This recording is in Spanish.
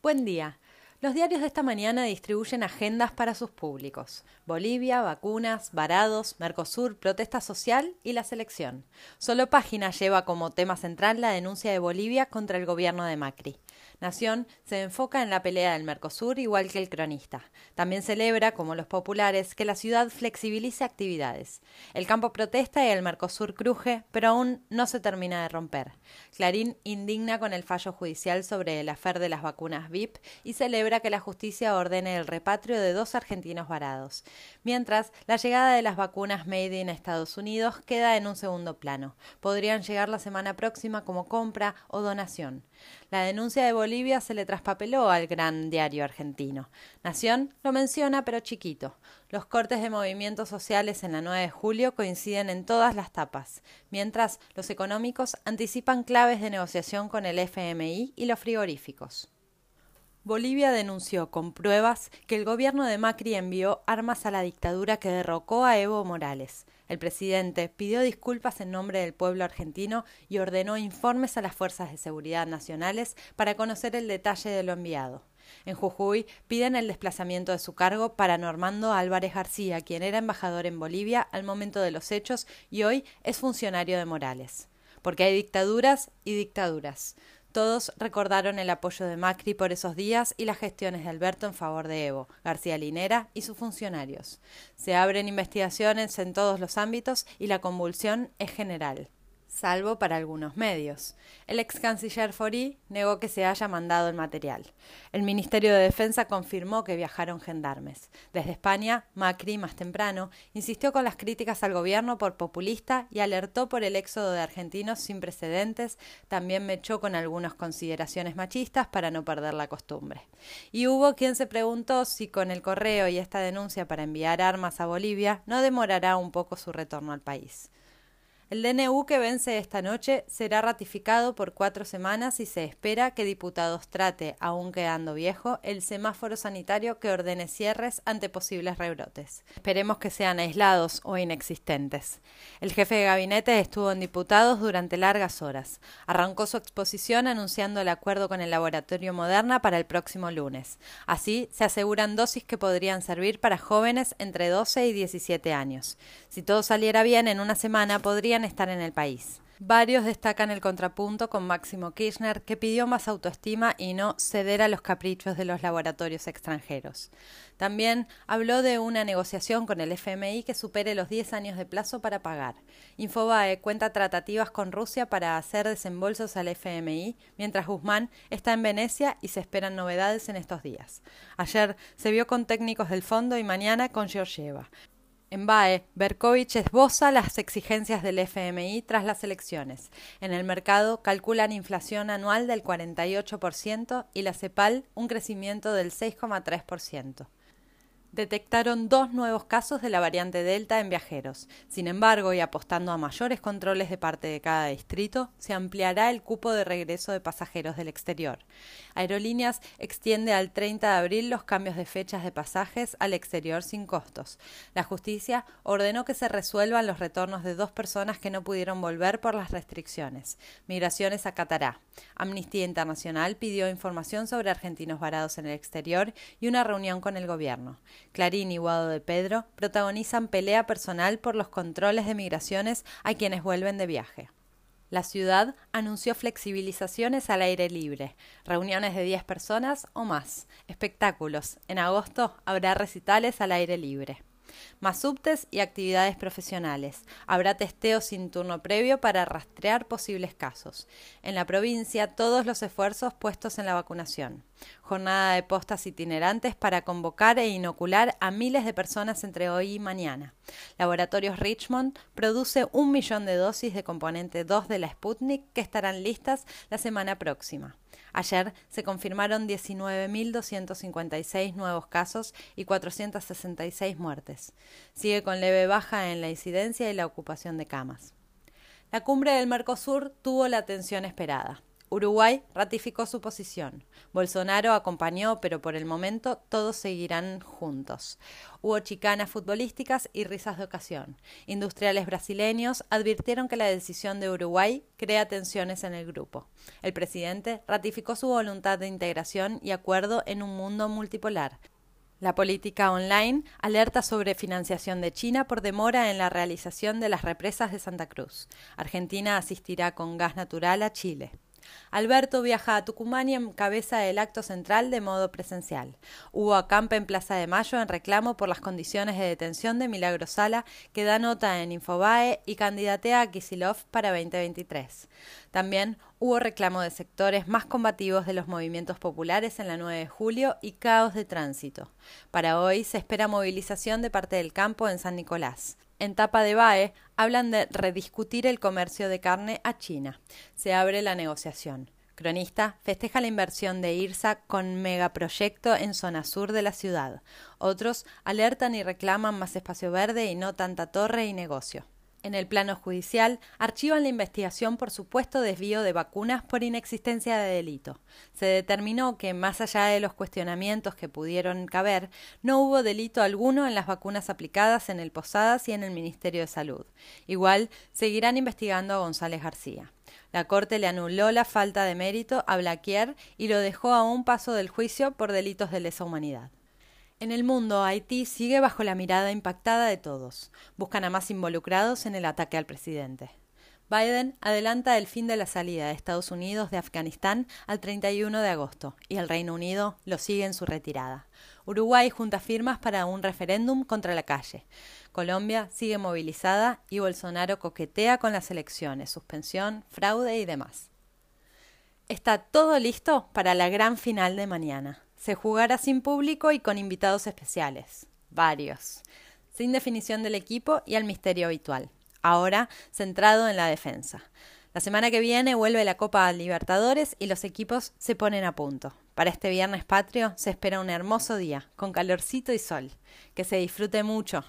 Buen día. Los diarios de esta mañana distribuyen agendas para sus públicos. Bolivia, vacunas, varados, Mercosur, protesta social y la selección. Solo Página lleva como tema central la denuncia de Bolivia contra el gobierno de Macri. Nación se enfoca en la pelea del Mercosur igual que el cronista. También celebra, como los populares, que la ciudad flexibilice actividades. El campo protesta y el Mercosur cruje, pero aún no se termina de romper. Clarín indigna con el fallo judicial sobre el afer de las vacunas VIP y celebra que la justicia ordene el repatrio de dos argentinos varados. Mientras, la llegada de las vacunas Made in Estados Unidos queda en un segundo plano. Podrían llegar la semana próxima como compra o donación. La denuncia de Bolivia se le traspapeló al gran diario argentino. Nación lo menciona, pero chiquito. Los cortes de movimientos sociales en la 9 de julio coinciden en todas las tapas, mientras los económicos anticipan claves de negociación con el FMI y los frigoríficos. Bolivia denunció con pruebas que el gobierno de Macri envió armas a la dictadura que derrocó a Evo Morales. El presidente pidió disculpas en nombre del pueblo argentino y ordenó informes a las fuerzas de seguridad nacionales para conocer el detalle de lo enviado. En Jujuy piden el desplazamiento de su cargo para Normando Álvarez García, quien era embajador en Bolivia al momento de los hechos y hoy es funcionario de Morales. Porque hay dictaduras y dictaduras. Todos recordaron el apoyo de Macri por esos días y las gestiones de Alberto en favor de Evo, García Linera y sus funcionarios. Se abren investigaciones en todos los ámbitos y la convulsión es general salvo para algunos medios. El ex canciller Fori negó que se haya mandado el material. El Ministerio de Defensa confirmó que viajaron gendarmes. Desde España, Macri, más temprano, insistió con las críticas al gobierno por populista y alertó por el éxodo de argentinos sin precedentes. También mechó con algunas consideraciones machistas para no perder la costumbre. Y hubo quien se preguntó si con el correo y esta denuncia para enviar armas a Bolivia no demorará un poco su retorno al país. El DNU que vence esta noche será ratificado por cuatro semanas y se espera que diputados trate, aún quedando viejo, el semáforo sanitario que ordene cierres ante posibles rebrotes. Esperemos que sean aislados o inexistentes. El jefe de gabinete estuvo en diputados durante largas horas. Arrancó su exposición anunciando el acuerdo con el laboratorio Moderna para el próximo lunes. Así se aseguran dosis que podrían servir para jóvenes entre 12 y 17 años. Si todo saliera bien, en una semana podrían estar en el país. Varios destacan el contrapunto con Máximo Kirchner, que pidió más autoestima y no ceder a los caprichos de los laboratorios extranjeros. También habló de una negociación con el FMI que supere los 10 años de plazo para pagar. Infobae cuenta tratativas con Rusia para hacer desembolsos al FMI, mientras Guzmán está en Venecia y se esperan novedades en estos días. Ayer se vio con técnicos del fondo y mañana con Georgieva. En BAE, Berkovich esboza las exigencias del FMI tras las elecciones. En el mercado calculan inflación anual del 48% y la CEPAL un crecimiento del 6,3% detectaron dos nuevos casos de la variante Delta en viajeros. Sin embargo, y apostando a mayores controles de parte de cada distrito, se ampliará el cupo de regreso de pasajeros del exterior. Aerolíneas extiende al 30 de abril los cambios de fechas de pasajes al exterior sin costos. La justicia ordenó que se resuelvan los retornos de dos personas que no pudieron volver por las restricciones. Migraciones acatará. Amnistía Internacional pidió información sobre argentinos varados en el exterior y una reunión con el gobierno. Clarín y Guado de Pedro protagonizan pelea personal por los controles de migraciones a quienes vuelven de viaje. La ciudad anunció flexibilizaciones al aire libre, reuniones de 10 personas o más, espectáculos. En agosto habrá recitales al aire libre más subtes y actividades profesionales. Habrá testeo sin turno previo para rastrear posibles casos. En la provincia, todos los esfuerzos puestos en la vacunación. Jornada de postas itinerantes para convocar e inocular a miles de personas entre hoy y mañana. Laboratorios Richmond produce un millón de dosis de componente 2 de la Sputnik que estarán listas la semana próxima. Ayer se confirmaron 19.256 nuevos casos y 466 muertes. Sigue con leve baja en la incidencia y la ocupación de camas. La cumbre del Mercosur tuvo la atención esperada. Uruguay ratificó su posición. Bolsonaro acompañó, pero por el momento todos seguirán juntos. Hubo chicanas futbolísticas y risas de ocasión. Industriales brasileños advirtieron que la decisión de Uruguay crea tensiones en el grupo. El presidente ratificó su voluntad de integración y acuerdo en un mundo multipolar. La política online alerta sobre financiación de China por demora en la realización de las represas de Santa Cruz. Argentina asistirá con gas natural a Chile. Alberto viaja a Tucumán y encabeza el acto central de modo presencial. Hubo acampe en Plaza de Mayo en reclamo por las condiciones de detención de Milagro Sala, que da nota en Infobae y candidatea a Kisilov para 2023. También hubo reclamo de sectores más combativos de los movimientos populares en la 9 de julio y caos de tránsito. Para hoy se espera movilización de parte del campo en San Nicolás. En tapa de BAE hablan de rediscutir el comercio de carne a China. Se abre la negociación. Cronista festeja la inversión de IRSA con megaproyecto en zona sur de la ciudad. Otros alertan y reclaman más espacio verde y no tanta torre y negocio. En el plano judicial, archivan la investigación por supuesto desvío de vacunas por inexistencia de delito. Se determinó que, más allá de los cuestionamientos que pudieron caber, no hubo delito alguno en las vacunas aplicadas en el Posadas y en el Ministerio de Salud. Igual, seguirán investigando a González García. La Corte le anuló la falta de mérito a Blaquier y lo dejó a un paso del juicio por delitos de lesa humanidad. En el mundo, Haití sigue bajo la mirada impactada de todos. Buscan a más involucrados en el ataque al presidente. Biden adelanta el fin de la salida de Estados Unidos de Afganistán al 31 de agosto y el Reino Unido lo sigue en su retirada. Uruguay junta firmas para un referéndum contra la calle. Colombia sigue movilizada y Bolsonaro coquetea con las elecciones, suspensión, fraude y demás. Está todo listo para la gran final de mañana. Se jugará sin público y con invitados especiales. Varios. Sin definición del equipo y al misterio habitual. Ahora centrado en la defensa. La semana que viene vuelve la Copa Libertadores y los equipos se ponen a punto. Para este viernes patrio se espera un hermoso día, con calorcito y sol. Que se disfrute mucho.